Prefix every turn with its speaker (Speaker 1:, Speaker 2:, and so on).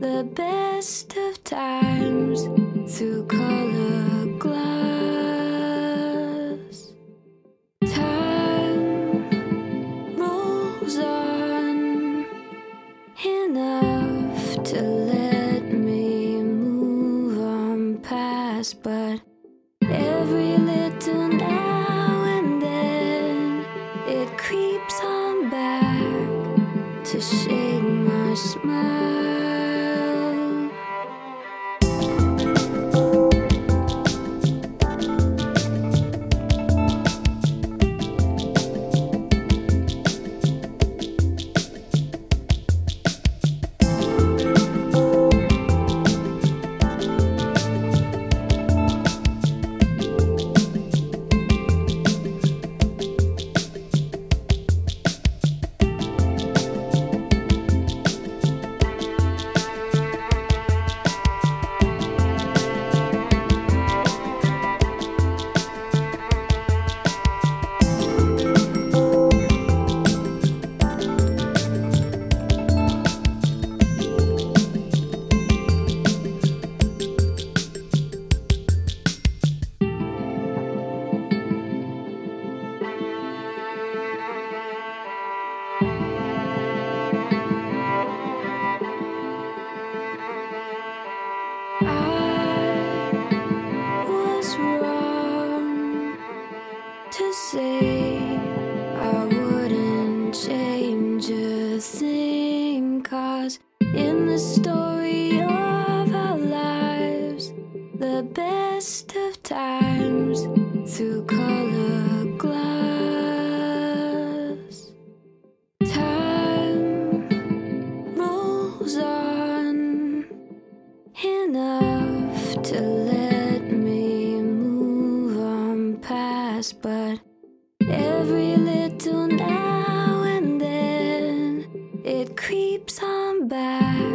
Speaker 1: the best of times through color glass. Time rolls on enough to let me move on past, but every little now and then it creeps on back to shade my smile. In the story of our lives, the best of times through color glass. Time rolls on enough to let me move on past, but every little now and then it creeps on back